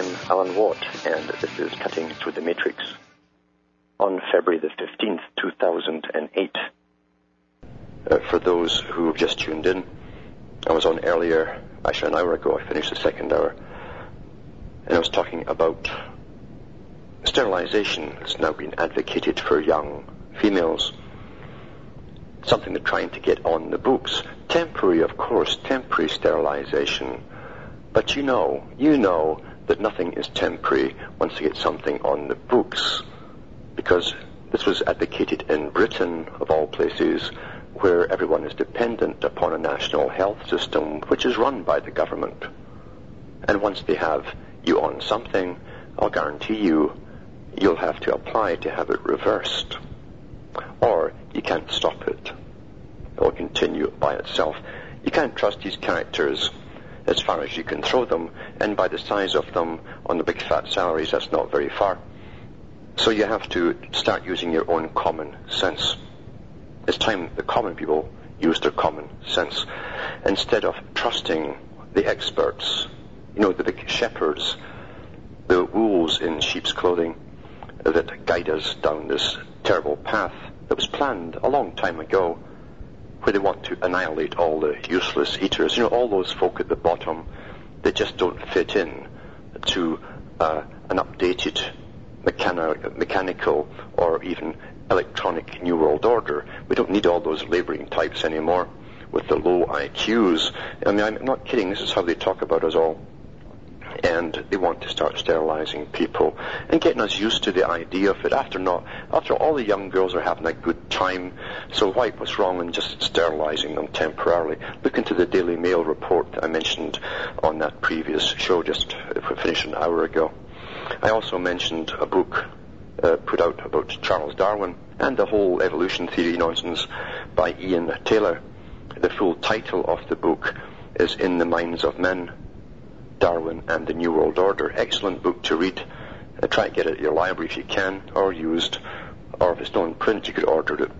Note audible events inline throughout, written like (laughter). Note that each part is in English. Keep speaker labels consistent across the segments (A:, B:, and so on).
A: I'm Alan Watt, and this is Cutting Through the Matrix. On February the 15th, 2008, uh, for those who have just tuned in, I was on earlier, actually an hour ago, I finished the second hour, and I was talking about sterilization that's now been advocated for young females. Something they're trying to get on the books. Temporary, of course, temporary sterilization but you know, you know that nothing is temporary once you get something on the books. Because this was advocated in Britain, of all places, where everyone is dependent upon a national health system which is run by the government. And once they have you on something, I'll guarantee you, you'll have to apply to have it reversed. Or you can't stop it. It will continue by itself. You can't trust these characters as far as you can throw them, and by the size of them on the big fat salaries, that's not very far. So you have to start using your own common sense. It's time the common people use their common sense instead of trusting the experts, you know, the big shepherds, the wolves in sheep's clothing that guide us down this terrible path that was planned a long time ago where they want to annihilate all the useless eaters. You know, all those folk at the bottom they just don't fit in to uh, an updated mechani- mechanical or even electronic New World Order. We don't need all those laboring types anymore with the low IQs. I mean, I'm not kidding. This is how they talk about us all and they want to start sterilizing people and getting us used to the idea of it. After not, after all the young girls are having a good time, so why what's wrong in just sterilizing them temporarily? Look into the Daily Mail report that I mentioned on that previous show, just finished an hour ago. I also mentioned a book uh, put out about Charles Darwin and the whole evolution theory nonsense by Ian Taylor. The full title of the book is In the Minds of Men Darwin and the New World Order. Excellent book to read. Uh, try to get it at your library if you can, or used, or if it's not in print, you could order it.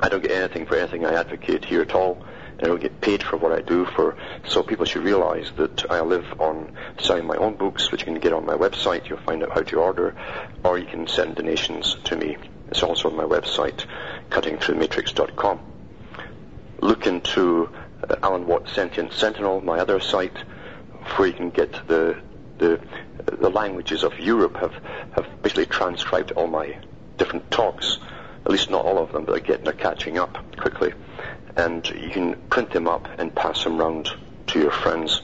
A: I don't get anything for anything I advocate here at all. and I don't get paid for what I do for, so people should realize that I live on selling my own books, which you can get on my website. You'll find out how to order, or you can send donations to me. It's also on my website, cuttingthroughmatrix.com. Look into uh, Alan Watt Sentient Sentinel, my other site where you can get the the the languages of Europe have have basically transcribed all my different talks. At least not all of them, but they're getting they're catching up quickly, and you can print them up and pass them round to your friends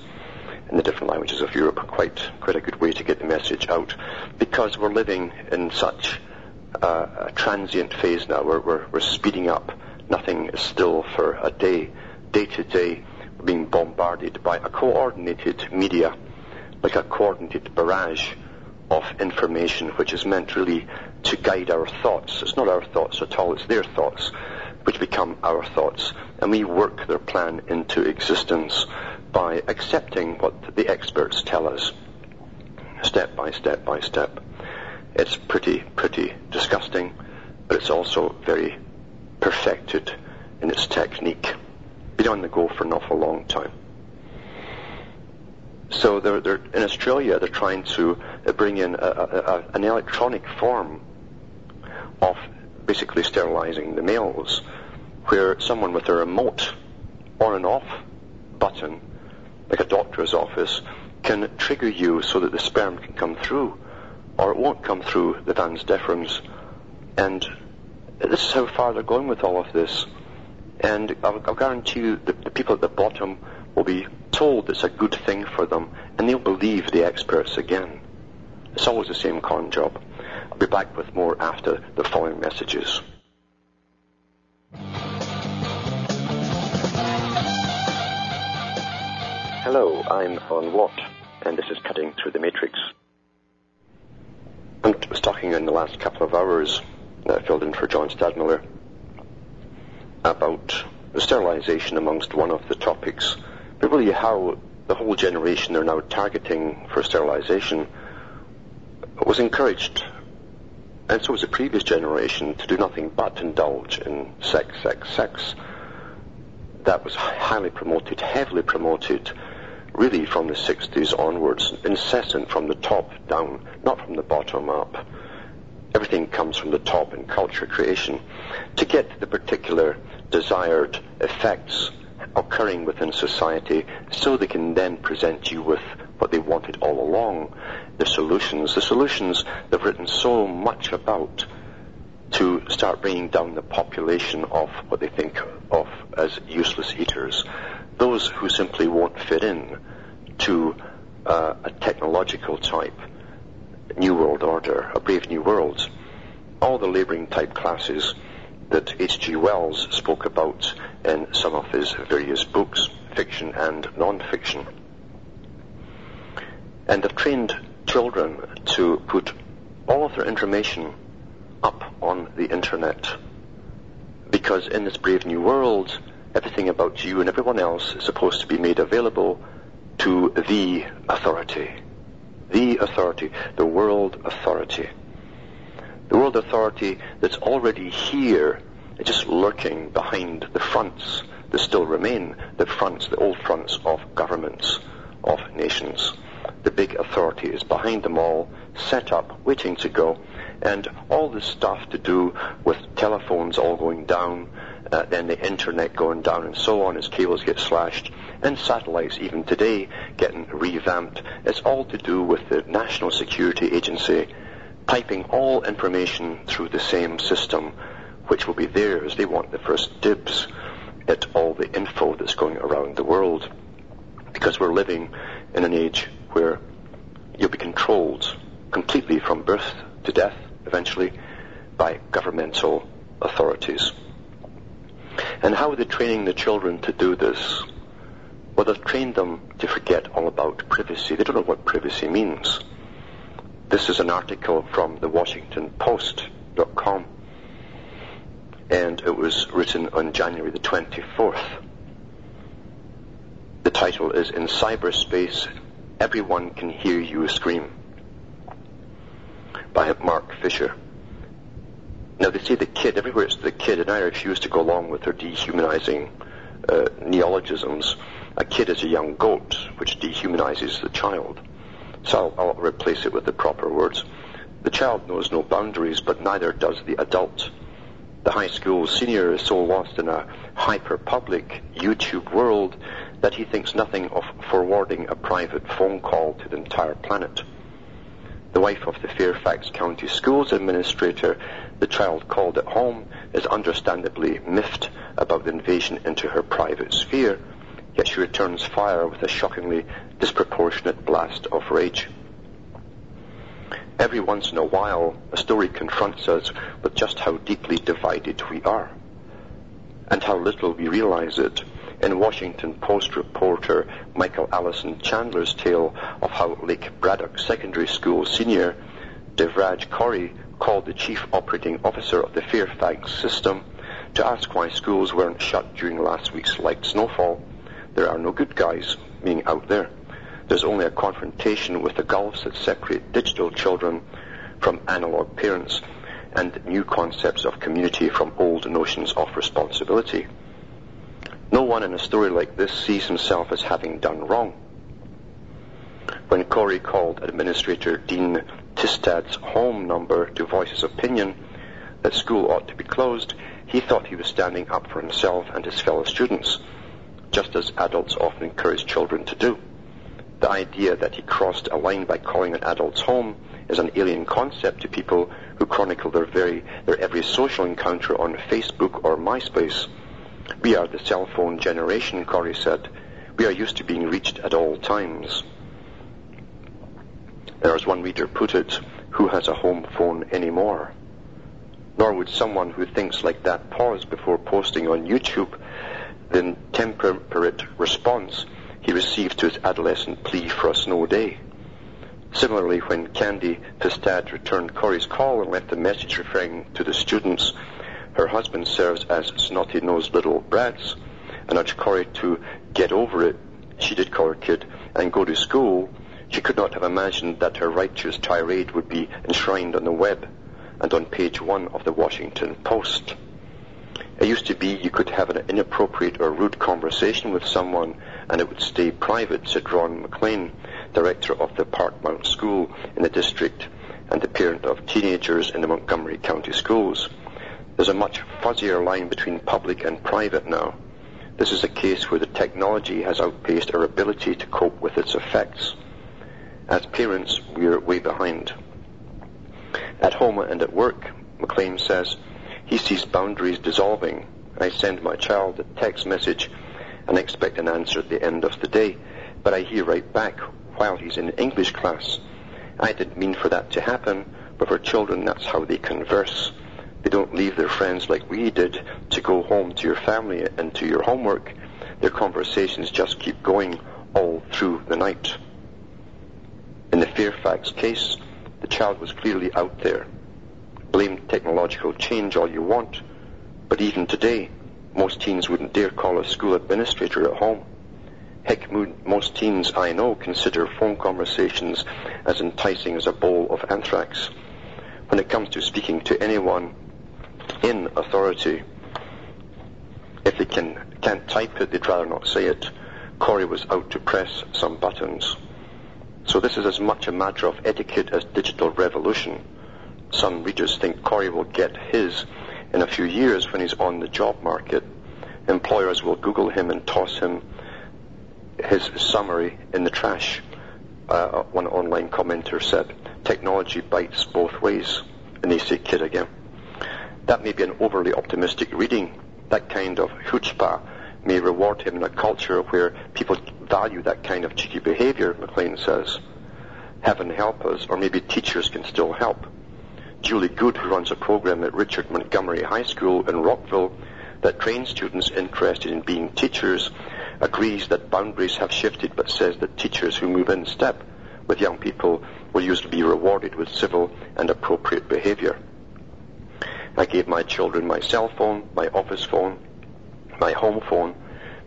A: in the different languages of Europe. Quite quite a good way to get the message out, because we're living in such a transient phase now. We're, we're we're speeding up. Nothing is still for a day, day to day being bombarded by a coordinated media, like a coordinated barrage of information, which is meant really to guide our thoughts. It's not our thoughts at all, it's their thoughts, which become our thoughts. And we work their plan into existence by accepting what the experts tell us, step by step by step. It's pretty, pretty disgusting, but it's also very perfected in its technique been on the go for an awful long time. So they're, they're, in Australia, they're trying to uh, bring in a, a, an electronic form of basically sterilizing the males, where someone with a remote on and off button, like a doctor's office, can trigger you so that the sperm can come through, or it won't come through the vas deferens. And this is how far they're going with all of this. And I'll, I'll guarantee you that the people at the bottom will be told it's a good thing for them, and they'll believe the experts again. It's always the same con job. I'll be back with more after the following messages. Hello, I'm Alan Watt, and this is Cutting Through the Matrix. I was talking in the last couple of hours I filled in for John Stadtmiller about sterilization amongst one of the topics, but really how the whole generation they're now targeting for sterilization was encouraged, and so was the previous generation, to do nothing but indulge in sex, sex, sex. That was highly promoted, heavily promoted, really from the 60s onwards, incessant from the top down, not from the bottom up. Everything comes from the top in culture creation. To get the particular desired effects occurring within society so they can then present you with what they wanted all along, the solutions. The solutions they've written so much about to start bringing down the population of what they think of as useless eaters. Those who simply won't fit in to uh, a technological type New World Order, a brave new world. All the labouring type classes that H.G. Wells spoke about in some of his various books, fiction and non-fiction. And have trained children to put all of their information up on the internet. Because in this brave new world, everything about you and everyone else is supposed to be made available to the authority. The authority, the world authority the world authority that's already here, just lurking behind the fronts that still remain, the fronts, the old fronts of governments, of nations. The big authority is behind them all, set up, waiting to go, and all the stuff to do with telephones all going down, uh, then the internet going down and so on as cables get slashed, and satellites even today getting revamped. It's all to do with the National Security Agency piping all information through the same system, which will be theirs. They want the first dibs at all the info that's going around the world. Because we're living in an age where you'll be controlled completely from birth to death, eventually, by governmental authorities. And how are they training the children to do this? Well, they've trained them to forget all about privacy. They don't know what privacy means. This is an article from the Washington Post.com, and it was written on January the 24th. The title is In Cyberspace, Everyone Can Hear You Scream by Marc Fisher. Now they say the kid, everywhere it's the kid, and I refuse to go along with their dehumanizing uh, neologisms. A kid is a young goat, which dehumanizes the child. So I'll, I'll replace it with the proper words. The child knows no boundaries, but neither does the adult. The high school senior is so lost in a hyper-public YouTube world that he thinks nothing of forwarding a private phone call to the entire planet. The wife of the Fairfax County Schools administrator the child called at home is understandably miffed about the invasion into her private sphere yet she returns fire with a shockingly disproportionate blast of rage. Every once in a while, a story confronts us with just how deeply divided we are, and how little we realize it. In Washington Post reporter Michael Alison Chandler's tale of how Lake Braddock Secondary School senior Devraj Kori called the chief operating officer of the Fairfax system to ask why schools weren't shut during last week's light snowfall. There are no good guys being out there. There's only a confrontation with the gulfs that separate digital children from analog parents and new concepts of community from old notions of responsibility. No one in a story like this sees himself as having done wrong. When Kori called Administrator Dean Tistadt's home number to voice his opinion that school ought to be closed, he thought he was standing up for himself and his fellow students just as adults often encourage children to do. The idea that he crossed a line by calling an adult's home is an alien concept to people who chronicle their very their every social encounter on Facebook or MySpace. We are the cell phone generation, Kori said. We are used to being reached at all times. There, as one reader put it, who has a home phone anymore? Nor would someone who thinks like that pause before posting on YouTube the temperate response he received to his adolescent plea for a snow day. Similarly, when Candy Tistadt returned Kori's call and left a message referring to the students her husband serves as snotty-nosed little brats and urged Kori to get over it, she did call her kid, and go to school, she could not have imagined that her righteous tirade would be enshrined on the web and on page one of the Washington Post. It used to be you could have an inappropriate or rude conversation with someone and it would stay private, said Ron McLean, director of the Parkmont School in the district and the parent of teenagers in the Montgomery County schools. There's a much fuzzier line between public and private now. This is a case where the technology has outpaced our ability to cope with its effects. As parents, we're way behind. At home and at work, McLean says, he sees boundaries dissolving. I send my child a text message and expect an answer at the end of the day, but I hear right back while he's in English class. I didn't mean for that to happen, but for children that's how they converse. They don't leave their friends like we did to go home to your family and to your homework. Their conversations just keep going all through the night. In the Fairfax case, the child was clearly out there. Blame technological change all you want, but even today, most teens wouldn't dare call a school administrator at home. Heck, most teens I know consider phone conversations as enticing as a bowl of anthrax. When it comes to speaking to anyone in authority, if they can, can't type it, they'd rather not say it. Kori was out to press some buttons. So this is as much a matter of etiquette as digital revolution. Some readers think Kori will get his in a few years when he's on the job market. Employers will Google him and toss him his summary in the trash. Uh, one online commenter said, technology bites both ways. And they say kid again. That may be an overly optimistic reading. That kind of chutzpah may reward him in a culture where people value that kind of cheeky behavior, McLean says. Heaven help us, or maybe teachers can still help. Julie Good, who runs a program at Richard Montgomery High School in Rockville that trains students interested in being teachers, agrees that boundaries have shifted but says that teachers who move in step with young people will usually be rewarded with civil and appropriate behavior. I gave my children my cell phone, my office phone, my home phone,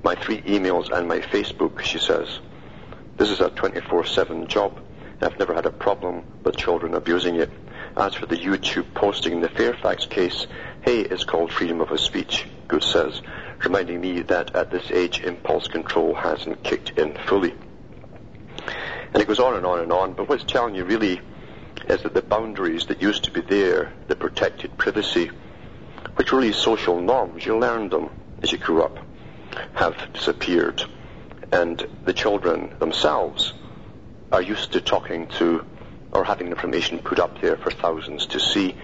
A: my three emails and my Facebook, she says. This is a 24-7 job. I've never had a problem with children abusing it. As for the YouTube posting in the Fairfax case, hey, it's called freedom of speech, Good says, reminding me that at this age impulse control hasn't kicked in fully. And it goes on and on and on, but what's telling you really is that the boundaries that used to be there, the protected privacy, which were really social norms, you learned them as you grew up, have disappeared. And the children themselves are used to talking to or having information put up there for thousands to see.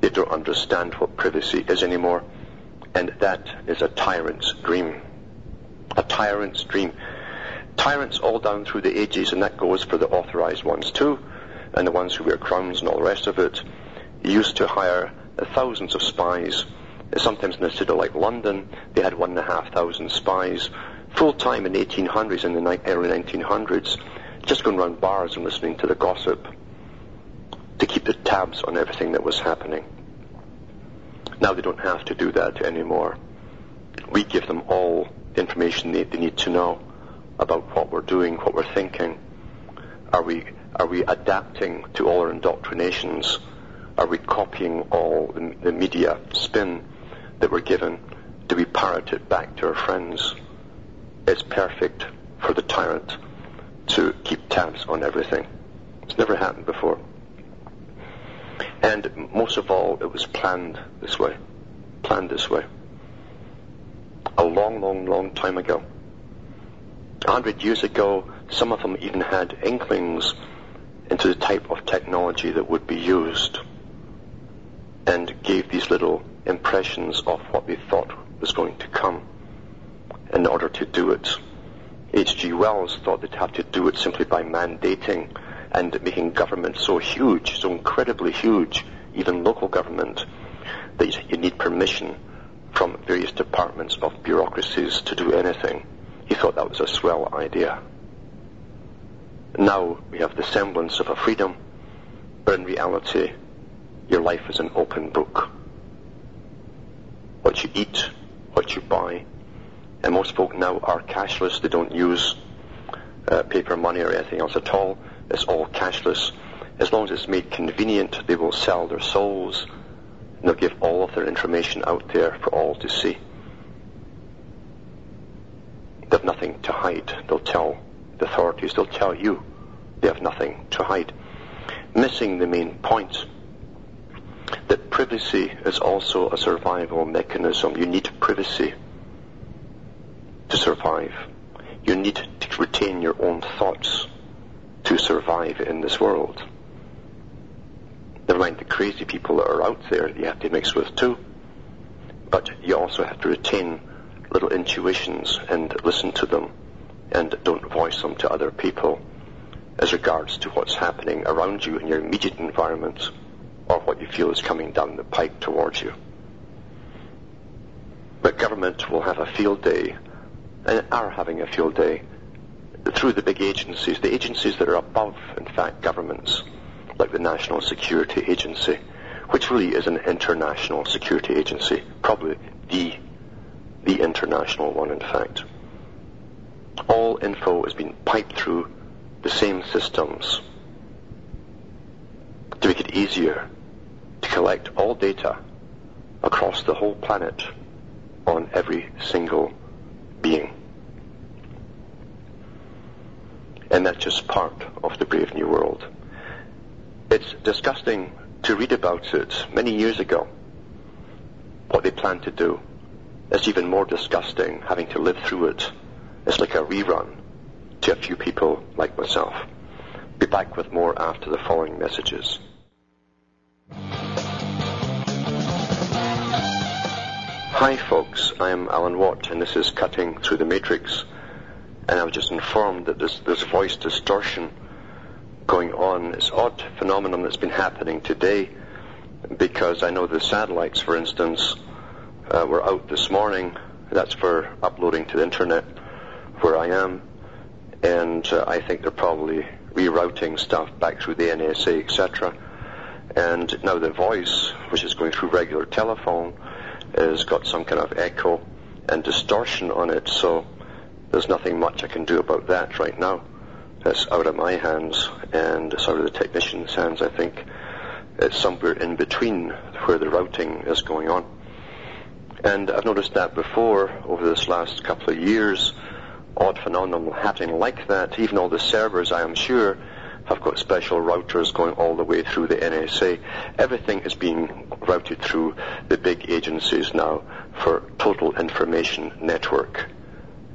A: They don't understand what privacy is anymore. And that is a tyrant's dream. A tyrant's dream. Tyrants all down through the ages, and that goes for the authorized ones too, and the ones who wear crowns and all the rest of it, used to hire thousands of spies sometimes in a city like London, they had one and a half thousand spies, full time in the 1800s and the early 1900s, just going around bars and listening to the gossip to keep the tabs on everything that was happening. Now they don't have to do that anymore. We give them all the information they, they need to know about what we're doing, what we're thinking. Are we are we adapting to all our indoctrinations? Are we copying all the, the media spin? that we're given, do we parrot it back to our friends? It's perfect for the tyrant to keep tabs on everything. It's never happened before. And most of all, it was planned this way. Planned this way. A long, long, long time ago. A hundred years ago, some of them even had inklings into the type of technology that would be used and gave these little impressions of what they thought was going to come in order to do it. H.G. Wells thought they'd have to do it simply by mandating and making government so huge, so incredibly huge, even local government, that you need permission from various departments of bureaucracies to do anything. He thought that was a swell idea. Now we have the semblance of a freedom, but in reality, your life is an open book. What you eat, what you buy, and most folk now are cashless. They don't use uh, paper money or anything else at all. It's all cashless. As long as it's made convenient, they will sell their souls and they'll give all of their information out there for all to see. They have nothing to hide. They'll tell the authorities, they'll tell you they have nothing to hide. Missing the main point that privacy is also a survival mechanism. You need privacy to survive. You need to retain your own thoughts to survive in this world. Never mind the crazy people that are out there that you have to mix with too. But you also have to retain little intuitions and listen to them and don't voice them to other people as regards to what's happening around you in your immediate environment or what you feel is coming down the pipe towards you. But government will have a field day and are having a field day through the big agencies, the agencies that are above, in fact, governments, like the National Security Agency, which really is an international security agency, probably the, the international one, in fact. All info is being piped through the same systems to make it easier to collect all data across the whole planet on every single being. And that's just part of the Brave New World. It's disgusting to read about it many years ago, what they plan to do. It's even more disgusting having to live through it. It's like a rerun to a few people like myself. Be back with more after the following messages. Hi folks, I'm Alan Watt and this is Cutting Through the Matrix. And I was just informed that there's, this voice distortion going on. It's odd phenomenon that's been happening today because I know the satellites, for instance, uh, were out this morning. That's for uploading to the internet where I am and uh, I think they're probably rerouting stuff back through the NSA, etc. And now the voice, which is going through regular telephone, has got some kind of echo and distortion on it. So there's nothing much I can do about that right now. It's out of my hands and it's out of the technician's hands, I think. It's somewhere in between where the routing is going on. And I've noticed that before over this last couple of years odd phenomenon happening like that. Even all the servers, I am sure, have got special routers going all the way through the NSA. Everything is being routed through the big agencies now for total information network.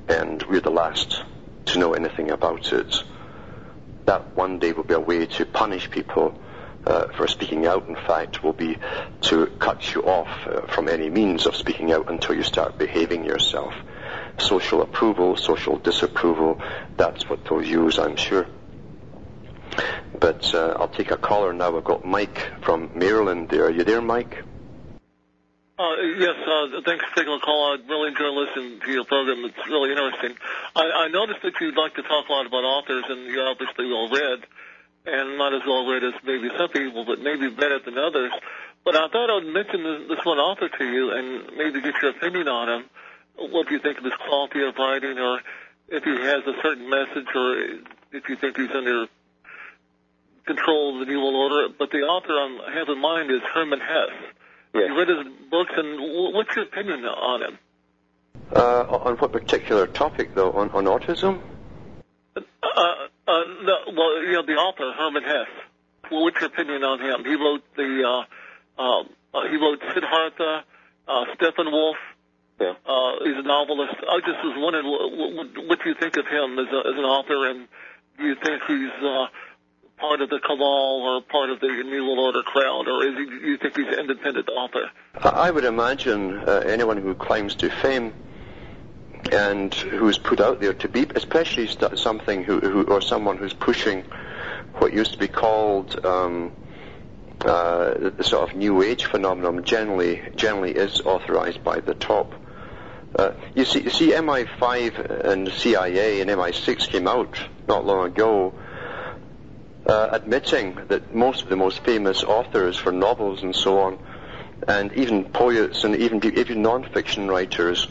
A: And we're the last to know anything about it. That one day will be a way to punish people uh, for speaking out, in fact, will be to cut you off uh, from any means of speaking out until you start behaving yourself social approval, social disapproval. That's what they'll use, I'm sure. But uh, I'll take a caller now. I've got Mike from Maryland there. Are you there, Mike?
B: Uh, yes, uh, thanks for taking the call. I really enjoy listening to your program. It's really interesting. I, I noticed that you'd like to talk a lot about authors, and you're obviously well read, and not as well read as maybe some people, but maybe better than others. But I thought I'd mention this, this one author to you and maybe get your opinion on him what do you think of his quality of writing, or if he has a certain message, or if you think he's under control of the New World Order. But the author I have in mind is Hermann Hesse. Yes. You read his books, and what's your opinion on him?
A: Uh, on what particular topic, though? On, on autism?
B: Uh, uh, no, well, you know, the author, Hermann Hesse. Well, what's your opinion on him? He wrote the, uh, uh, uh he wrote Siddhartha, uh, Steppenwolf, yeah. Uh, he's a novelist. I just was wondering what, what do you think of him as, a, as an author, and do you think he's uh, part of the cabal or part of the New World Order crowd, or is he, do you think he's an independent author?
A: I would imagine uh, anyone who claims to fame and who's put out there to be, especially something who, who or someone who's pushing what used to be called um, uh, the sort of new age phenomenon, generally generally is authorized by the top Uh, you see, you see, MI5 and CIA and MI6 came out not long ago, uh, admitting that most of the most famous authors for novels and so on, and even poets and even even non-fiction writers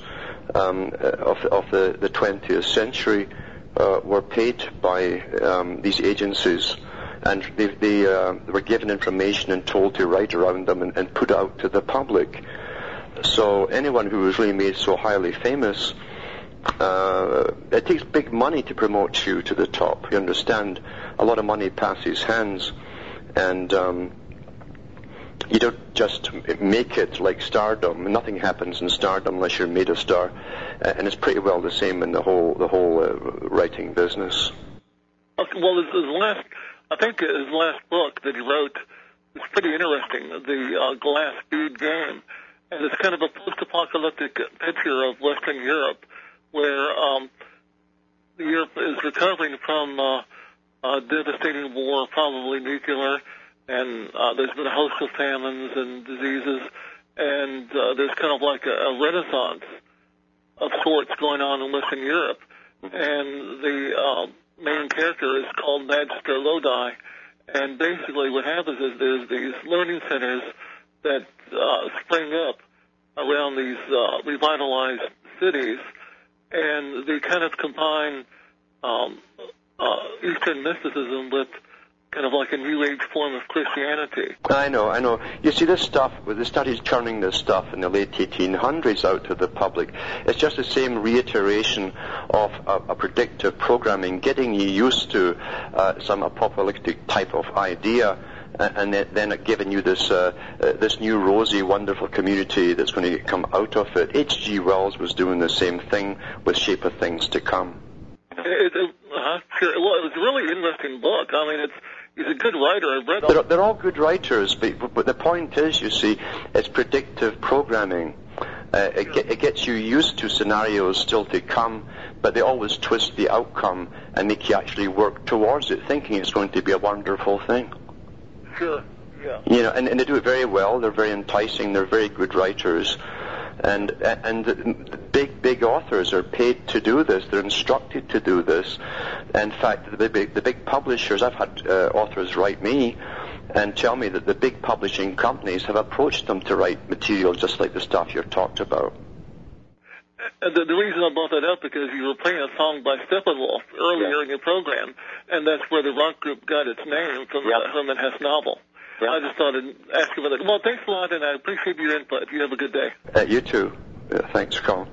A: um, uh, of, of the, the 20th century uh, were paid by um, these agencies and they, they uh, were given information and told to write around them and, and put out to the public. So anyone who was really made so highly famous, uh, it takes big money to promote you to the top. You understand? A lot of money passes hands, and um, you don't just make it like stardom. Nothing happens in stardom unless you're made a star, and it's pretty well the same in the whole the whole uh, writing business.
B: Okay, well, his, his last, I think his last book that he wrote is pretty interesting. The uh, Glass Bead Game, and it's kind of a post-apocalyptic picture of Western Europe, where um, Europe is recovering from uh, a devastating war, probably nuclear and uh, there's been a host of famines and diseases, and uh, there's kind of like a, a renaissance of sorts going on in Western Europe. And the uh, main character is called Magister Ludi, and basically what happens is there's these learning centers that uh, spring up around these uh, revitalized cities, and they kind of combine um, uh, Eastern mysticism with kind of like a new age form of Christianity.
A: I know, I know. You see, this stuff, they started churning this stuff in the late 1800s out to the public. It's just the same reiteration of a, a predictive programming, getting you used to uh, some apocalyptic type of idea and then giving you this uh, uh, this new rosy, wonderful community that's going to come out of it. H.G. Wells was doing the same thing with Shape of Things to Come.
B: It, it, uh, sure. Well, it was a really interesting book. I mean, it's he's a good writer. I've read.
A: They're, they're all good writers, but, but the point is, you see, it's predictive programming. Uh, it, it, gets you used to scenarios still to come, but they always twist the outcome and make you actually work towards it, thinking it's going to be a wonderful thing.
B: Sure. Yeah.
A: You know, and, and they do it very well. They're very enticing. They're very good writers and and the big big authors are paid to do this. They're instructed to do this. In fact, the big the big publishers. I've had uh, authors write me and tell me that the big publishing companies have approached them to write material just like the stuff you've talked about.
B: Uh, the, the reason I brought that up because you were playing a song by Steppenwolf earlier yeah. in your program, and that's where the rock group got its name from yep. the Hermann Hesse novel. Yeah. I just thought I'd ask you about it. Well, thanks a lot, and I appreciate your input. You have a good day.
A: Uh, you too. Uh, thanks, Colin.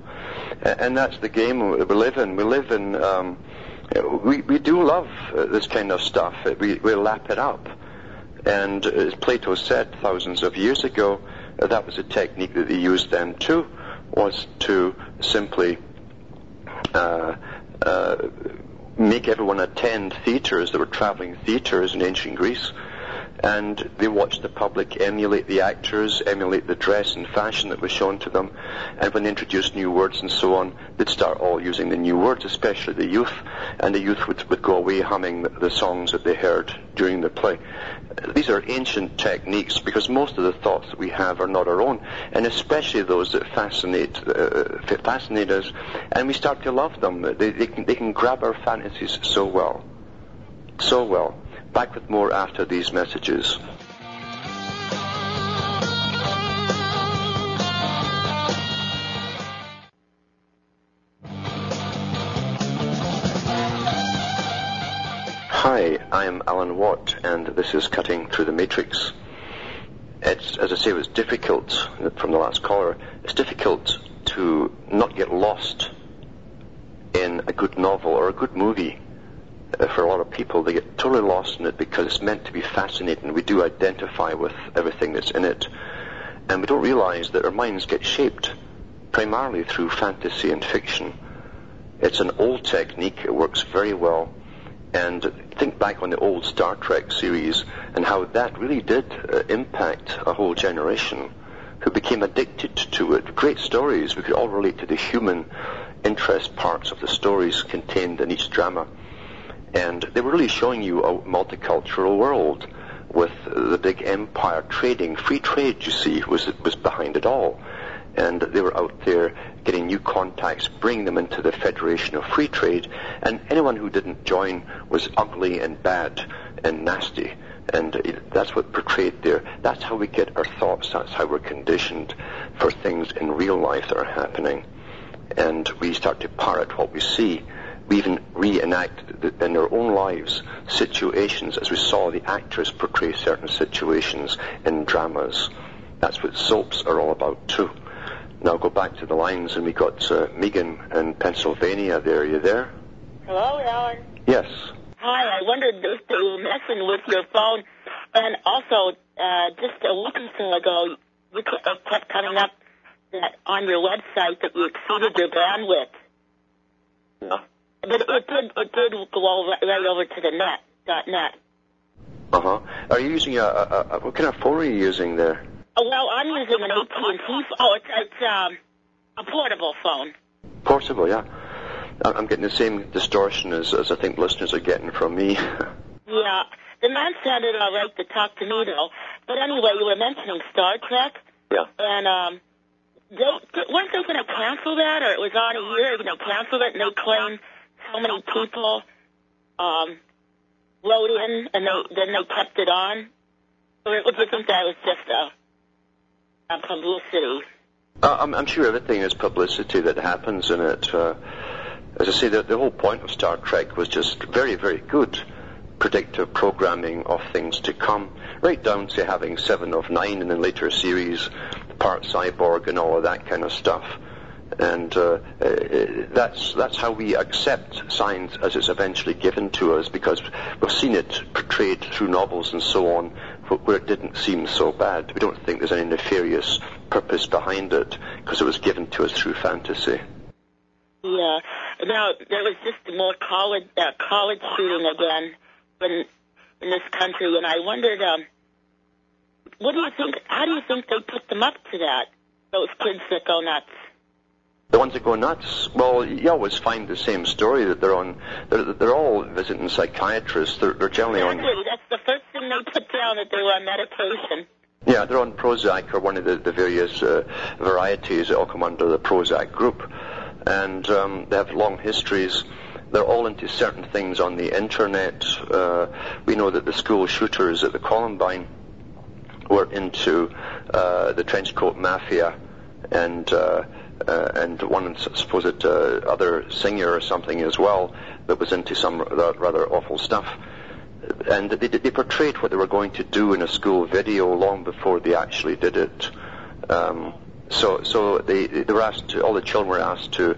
A: And that's the game we live in. We live in. Um, we we do love uh, this kind of stuff. We we lap it up, and as Plato said thousands of years ago, uh, that was a technique that they used then too, was to simply. Uh, uh, make everyone attend theatres. There were traveling theatres in ancient Greece, and they watched the public emulate the actors, emulate the dress and fashion that was shown to them. And when they introduced new words and so on, they'd start all using the new words, especially the youth. And the youth would, would go away humming the, the songs that they heard during the play. These are ancient techniques because most of the thoughts that we have are not our own, and especially those that fascinate uh, fascinate us, and we start to love them. They, they, can, they can grab our fantasies so well, so well. Back with more after these messages. Hi, I am Alan Watt, and this is Cutting Through the Matrix. It's, as I say, it was difficult from the last caller. It's difficult to not get lost in a good novel or a good movie for a lot of people, they get totally lost in it because it's meant to be fascinating. We do identify with everything that's in it. And we don't realize that our minds get shaped primarily through fantasy and fiction. It's an old technique. It works very well. And think back on the old Star Trek series and how that really did uh, impact a whole generation who became addicted to it. Great stories. We could all relate to the human interest parts of the stories contained in each drama and they were really showing you a multicultural world with the big empire trading, free trade, you see, was was behind it all. and they were out there getting new contacts, bringing them into the Federation of Free Trade, and anyone who didn't join was ugly and bad and nasty. And that's what portrayed there. That's how we get our thoughts. That's how we're conditioned for things in real life that are happening. And we start to parrot what we see. We even reenact the, in our own lives situations as we saw the actors portray certain situations in dramas. That's what soaps are all about too. Now go back to the lines, and we got uh, Megan in Pennsylvania. There, are you there?
C: Hello, Alan.
A: Yes.
C: Hi, I wondered if they were messing with your phone, and also uh, just a week or so ago, you kept, uh, kept coming up that on your website that you exceeded your bandwidth.
A: Yeah.
C: But it did it did go over, right over to the net dot net.
A: Uh huh. Are you using a, a, a what kind of phone are you using there?
C: Oh, well, I'm using an AT&T. Oh, it's, it's um, a portable phone.
A: Portable, yeah. I'm getting the same distortion as, as I think listeners are getting from me. (laughs)
C: Yeah, the man sounded all right to talk to me though. But anyway, you were mentioning Star Trek,
A: yeah.
C: and um, they weren't they going to cancel that, or it was on a year, you know, cancel it, and they claimed so many people um, wrote in, and they then they kept it on. Or would you think that was just a, a publicity?
A: Uh, I'm, I'm sure everything is publicity that happens in it. Uh, as I say, the, the whole point of Star Trek was just very, very good predictive programming of things to come, right down to having seven of nine in the later series, part cyborg and all of that kind of stuff. And uh, uh, that's that's how we accept science as it's eventually given to us because we've seen it portrayed through novels and so on where it didn't seem so bad. We don't think there's any nefarious purpose behind it because it was given to us through fantasy.
C: Yeah. Now there was just more college uh, college shooting again in in this country, and I wondered, um, what do you think? How do you think they put them up to that? Those kids that go nuts.
A: The ones that go nuts, well, you always find the same story that they're on. They're, they're all visiting psychiatrists. They're, they're generally on.
C: Exactly. That's the first thing they put down that they were on medication.
A: Yeah, they're on Prozac or one of the, the various uh, varieties that all come under the Prozac group, and um, they have long histories. They're all into certain things on the internet. Uh, we know that the school shooters at the Columbine were into uh, the trench coat mafia and uh, and one supposed uh, other singer or something as well that was into some rather awful stuff. And they, they portrayed what they were going to do in a school video long before they actually did it. Um, so, so they, they were asked to, all the children were asked to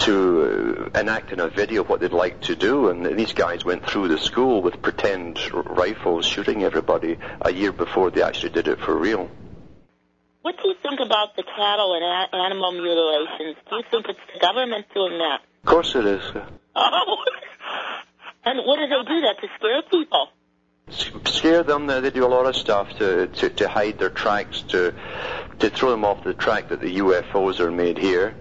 A: to enact in a video what they'd like to do, and these guys went through the school with pretend rifles shooting everybody a year before they actually did it for real.
C: What do you think about the cattle and a- animal mutilations? Do you think it's the government doing that?
A: Of course it is.
C: Oh. (laughs) and what do they do that to scare people?
A: Scare them. They do a lot of stuff to, to, to hide their tracks, to to throw them off the track that the UFOs are made here,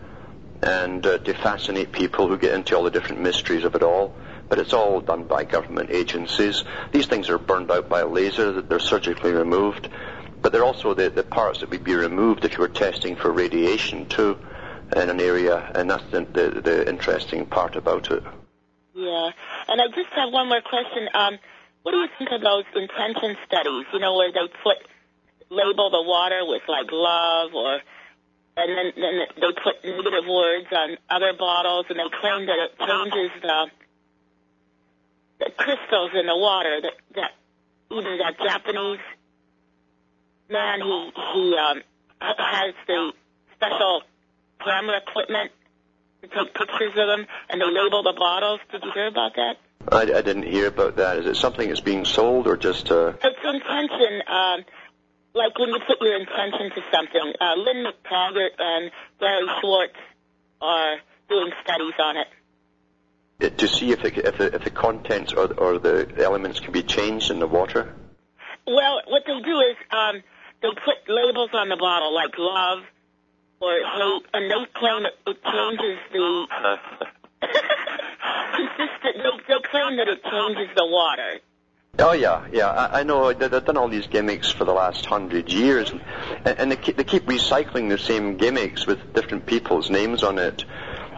A: and uh, to fascinate people who get into all the different mysteries of it all. But it's all done by government agencies. These things are burned out by a laser. That they're surgically removed but they're also the, the parts that would be removed if you were testing for radiation too in an area, and that's the, the, the interesting part about it.
C: Yeah, and I just have one more question. Um, what do you think those intention studies? You know, where they put label the water with like love, or and then then they put negative words on other bottles, and they claim that it changes the the crystals in the water. That that even that Japanese man he he um has the special camera equipment to take pictures of them and they label the bottles. Did you hear about that?
A: I, I didn't hear about that. Is it something that's being sold or just uh
C: It's intention, um like when you put your intention to something. Uh Lynne McTaggart and Gary Schwartz are doing studies on it.
A: it- to see if the, if the, if the contents or, or the elements can be changed in the water?
C: Well, what they do is um they put labels on the bottle like love or hate and they claim it, it changes the consistent (laughs) (laughs) they, they claim that it changes the water.
A: Oh yeah, yeah. I, I know they- they've done all these gimmicks for the last hundred years, and, and they, keep, they keep recycling the same gimmicks with different people's names on it,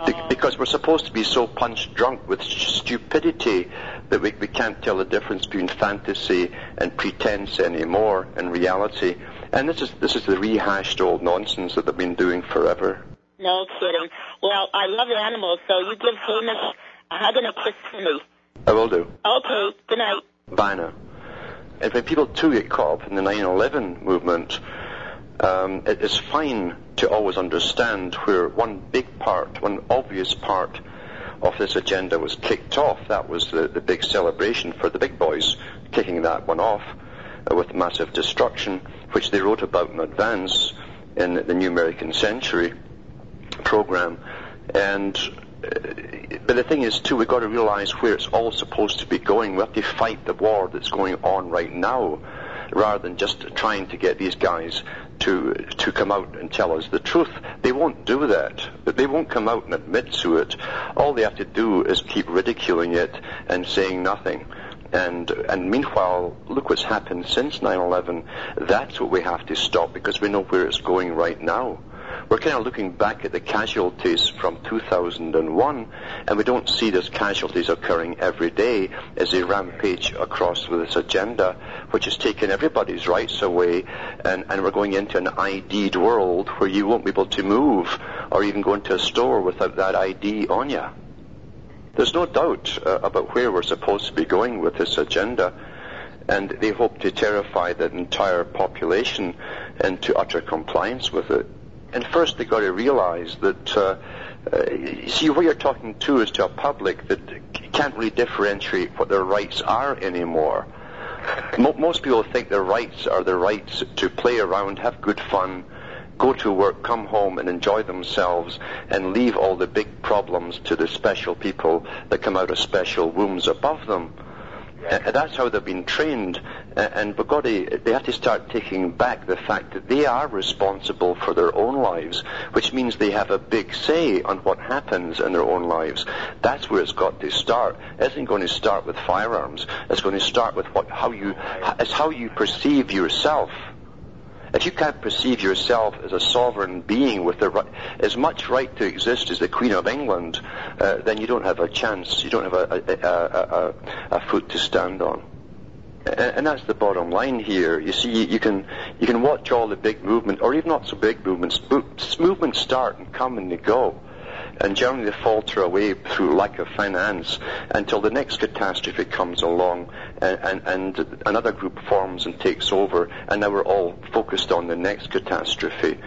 A: Be- oh. because we're supposed to be so punch drunk with stupidity that we, we can't tell the difference between fantasy and pretense anymore and reality. And this is this is the rehashed old nonsense that they've been doing forever.
C: No kidding. Well, I love animals, so you give Hamish a hug and a kiss for me.
A: I will do.
C: Okay, good night.
A: Bye now. And when people too get caught up in the 9/11 movement, um, it is fine to always understand where one big part, one obvious part of this agenda was kicked off. That was the, the big celebration for the big boys, kicking that one off uh, with massive destruction, which they wrote about in advance in the New American Century program. And uh, but the thing is, too, we've got to realize where it's all supposed to be going. We have to fight the war that's going on right now, rather than just trying to get these guys to to come out and tell us the truth. They won't do that. But they won't come out and admit to it. All they have to do is keep ridiculing it and saying nothing. And and meanwhile, look what's happened since 9/11. That's what we have to stop because we know where it's going right now. We're kind of looking back at the casualties from 2001, and we don't see those casualties occurring every day as they rampage across with this agenda, which has taken everybody's rights away, and, and we're going into an ID'd world where you won't be able to move or even go into a store without that ID on you. There's no doubt uh, about where we're supposed to be going with this agenda, and they hope to terrify the entire population into utter compliance with it. And first, they've got to realize that, uh, uh, see, what you're talking to is to a public that can't really differentiate what their rights are anymore. Mo- most people think their rights are their rights to play around, have good fun, go to work, come home and enjoy themselves and leave all the big problems to the special people that come out of special wombs above them. Uh, that's how they've been trained, uh, and we've they have to start taking back the fact that they are responsible for their own lives, which means they have a big say on what happens in their own lives. That's where it's got to start. It isn't going to start with firearms. It's going to start with what, how you, it's how you perceive yourself. If you can't perceive yourself as a sovereign being with the as much right to exist as the Queen of England, uh, then you don't have a chance. You don't have a, a, a, a, foot to stand on. And, that's the bottom line here. You see, you, can you can watch all the big movement, or even not so big movements. Mo- Movements start and come and they go and generally they falter away through lack of finance until the next catastrophe comes along and, and, and another group forms and takes over and now we're all focused on the next catastrophe.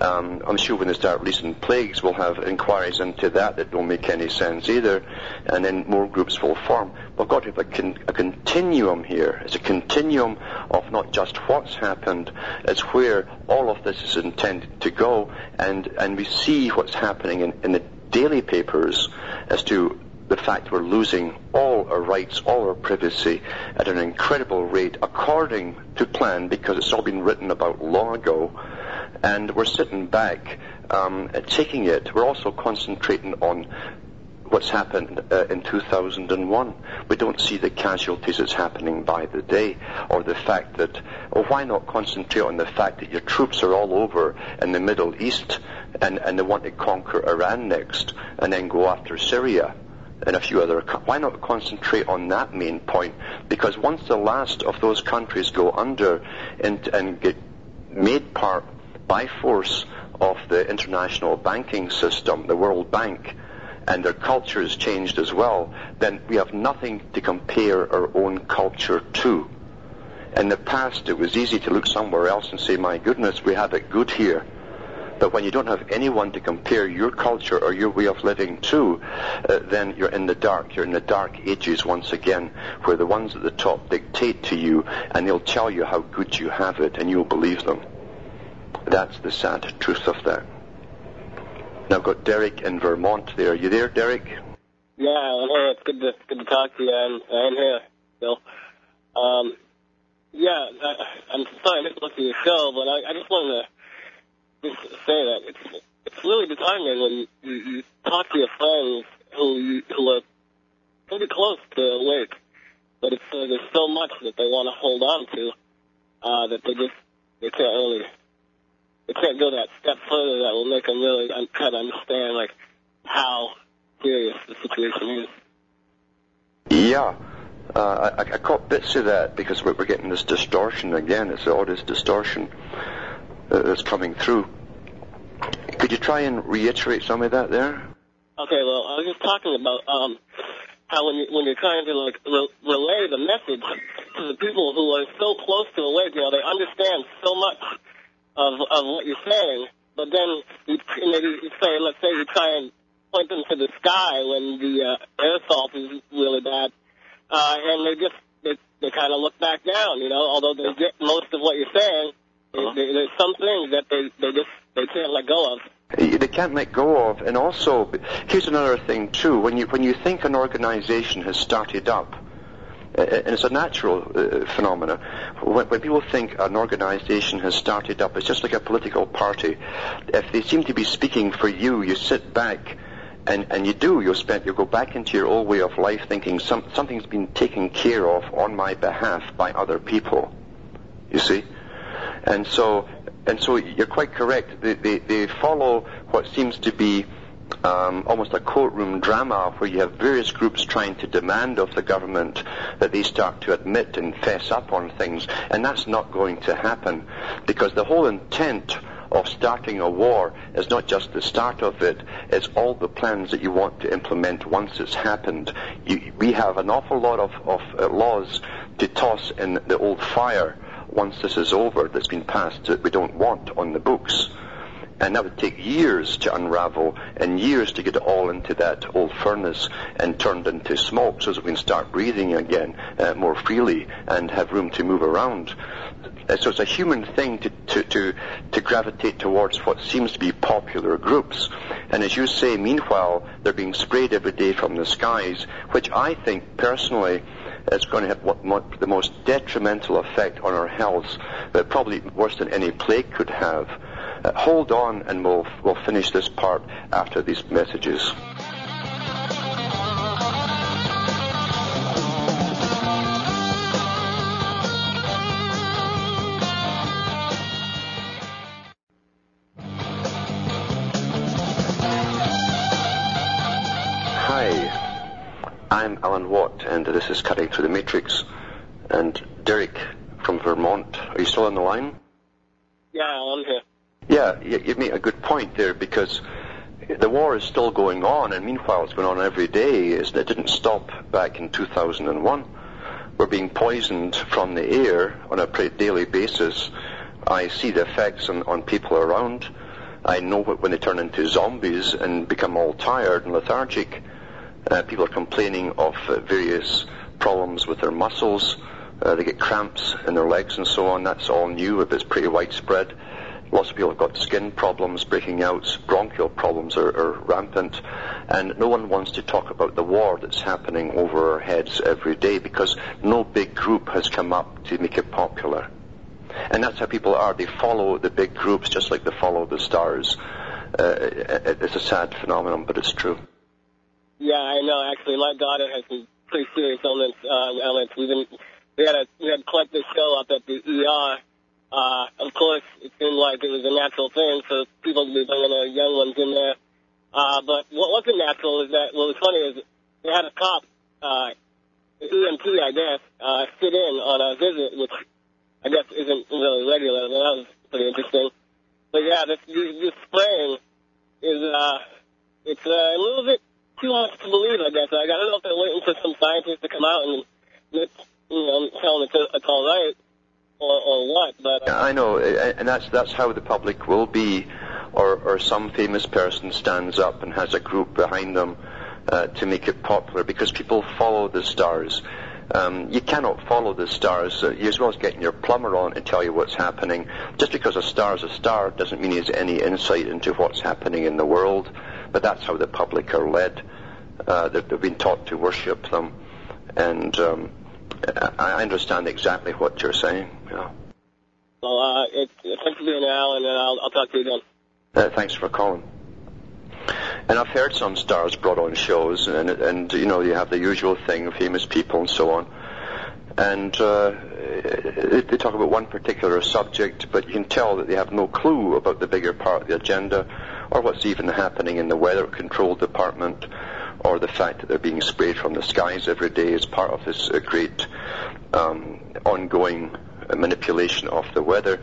A: Um, I'm sure when they start releasing plagues we'll have inquiries into that that don't make any sense either and then more groups will form. We've got to have a, con- a continuum here. It's a continuum of not just what's happened, it's where all of this is intended to go and, and we see what's happening in, in the daily papers as to the fact we're losing all our rights, all our privacy at an incredible rate according to plan because it's all been written about long ago. And we're sitting back um, taking it. We're also concentrating on what's happened uh, in 2001. We don't see the casualties that's happening by the day, or the fact that, or why not concentrate on the fact that your troops are all over in the Middle East and, and they want to conquer Iran next and then go after Syria and a few other. Why not concentrate on that main point? Because once the last of those countries go under and, and get made part by force of the international banking system, the World Bank, and their culture has changed as well, then we have nothing to compare our own culture to. In the past, it was easy to look somewhere else and say, my goodness, we have it good here. But when you don't have anyone to compare your culture or your way of living to, uh, then you're in the dark. You're in the dark ages once again, where the ones at the top dictate to you and they'll tell you how good you have it and you'll believe them. That's the sad truth of that. Now I've got Derek in Vermont there. Are you there, Derek?
D: Yeah, I'm here. It's good to good to talk to you. I'm I'm here, Bill. Um, yeah, I, I'm sorry I missed listen to your show, but I, I just wanted to just say that it's it's really disheartening when you, you talk to your friends who who are pretty close to awake, but it's uh, there's so much that they want to hold on to uh, that they just they can't really they can't go that step further that will make them really un- kind of understand like how serious the situation is.
A: Yeah. Uh, I, I caught bits of that because we're, we're getting this distortion again. It's the oddest distortion uh, that's coming through. Could you try and reiterate some of that there?
D: Okay, well, I was just talking about um, how when you, when you're trying to like re- relay the message to the people who are so close to the wave, you know, they understand so much of of what you're saying, but then you maybe you say, let's say you try and point them to the sky when the uh, air assault is really bad, uh, and they just they they kind of look back down, you know, although they get most of what you're saying.
A: Uh-huh.
D: There, there's some things that they they just they can't let go of.
A: they can't let go of. And also, here's another thing too. When you when you think an organisation has started up, and it's a natural uh, phenomenon. When, when people think an organisation has started up, it's just like a political party. If they seem to be speaking for you, you sit back. And, and you do, you spend, you go back into your old way of life thinking some, something's been taken care of on my behalf by other people. You see? And so, and so you're quite correct. They, they, they follow what seems to be um, almost a courtroom drama where you have various groups trying to demand of the government that they start to admit and fess up on things, and that's not going to happen because the whole intent of starting a war is not just the start of it, it's all the plans that you want to implement once it's happened. You, we have an awful lot of, of uh, laws to toss in the old fire once this is over that's been passed that we don't want on the books. And that would take years to unravel and years to get it all into that old furnace and turned into smoke so that we can start breathing again uh, more freely and have room to move around. Uh, so it's a human thing to, to, to, to gravitate towards what seems to be popular groups. And as you say, meanwhile, they're being sprayed every day from the skies, which I think personally is going to have what, what, the most detrimental effect on our health, but probably worse than any plague could have. Uh, hold on and we'll, we'll finish this part after these messages. Hi, I'm Alan Watt, and this is Cutting Through the Matrix. And Derek from Vermont, are you still on the line?
D: Yeah, I'm here.
A: Yeah, you, you make a good point there because the war is still going on, and meanwhile it's going on every day. It didn't stop back in 2001. We're being poisoned from the air on a daily basis. I see the effects on, on people around. I know when they turn into zombies and become all tired and lethargic. Uh, people are complaining of uh, various problems with their muscles. Uh, they get cramps in their legs and so on. That's all new, but it's pretty widespread. Lots of people have got skin problems breaking out, bronchial problems are, are, rampant, and no one wants to talk about the war that's happening over our heads every day because no big group has come up to make it popular. And that's how people are. They follow the big groups just like they follow the stars. Uh, it's a sad phenomenon, but it's true.
D: Yeah, I know. Actually, my daughter has some pretty serious illness. Uh, elements. We've been we had a we had quite the show up at the ER uh, of course, it seemed like it was a natural thing for people to be bringing their young ones in there. Uh, but what wasn't natural is that, what was funny is they had a cop, uh, EMT, I guess, uh, sit in on a visit, which I guess isn't really regular, but that was pretty interesting. But yeah, this, this spraying is, uh, it's uh, a little bit too much to believe, I guess. I don't know if they're waiting for some scientists to come out and, you know, tell them it's, it's all right or, or what. But uh,
A: I know, and that's that's how the public will be, or or some famous person stands up and has a group behind them uh, to make it popular because people follow the stars. Um, you cannot follow the stars. Uh, you as well as getting your plumber on to tell you what's happening. Just because a star is a star doesn't mean he has any insight into what's happening in the world. But that's how the public are led. Uh, they've, they've been taught to worship them, and um, I understand exactly what you're saying. Yeah.
D: Well, uh, it's, thanks for being now, and I'll, I'll talk to you again.
A: Uh, thanks for calling. And I've heard some stars brought on shows, and and you know you have the usual thing of famous people and so on. and uh, they talk about one particular subject, but you can tell that they have no clue about the bigger part of the agenda, or what's even happening in the weather control department, or the fact that they're being sprayed from the skies every day as part of this uh, great um, ongoing manipulation of the weather.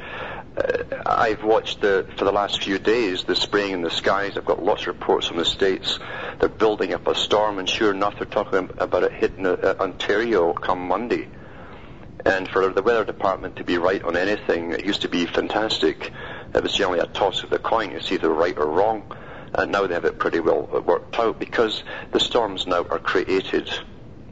A: Uh, I've watched the, for the last few days the spraying in the skies. I've got lots of reports from the states. They're building up a storm, and sure enough, they're talking about it hitting uh, Ontario come Monday. And for the weather department to be right on anything, it used to be fantastic. It was generally a toss of the coin to see if they right or wrong. And now they have it pretty well worked out because the storms now are created.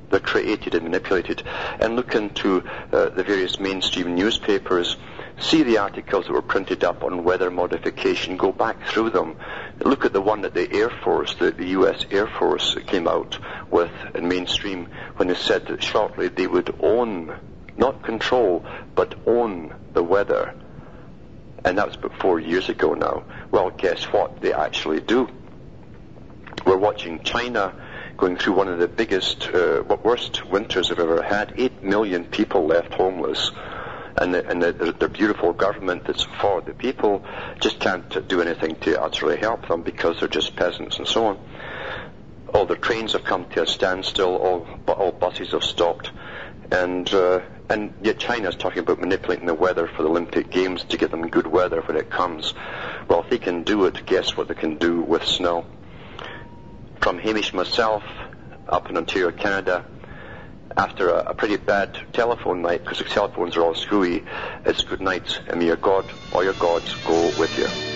A: They're created and manipulated. And look into uh, the various mainstream newspapers see the articles that were printed up on weather modification, go back through them, look at the one that the Air Force, the, the US Air Force came out with in mainstream when they said that shortly they would own, not control, but own the weather. And that was about four years ago now. Well, guess what? They actually do. We're watching China going through one of the biggest, uh, worst winters they've ever had. Eight million people left homeless and, the, and the, beautiful government that's for the people just can't do anything to utterly help them because they're just peasants and so on. All the trains have come to a standstill. All, all buses have stopped, and uh, and yet China's talking about manipulating the weather for the Olympic Games to get them good weather when it comes. Well, if they can do it, guess what they can do with snow? From Hamish myself, up in Ontario, Canada, after a, a pretty bad telephone night, because the telephones are all screwy, it's good night, and may your God or your gods go with you.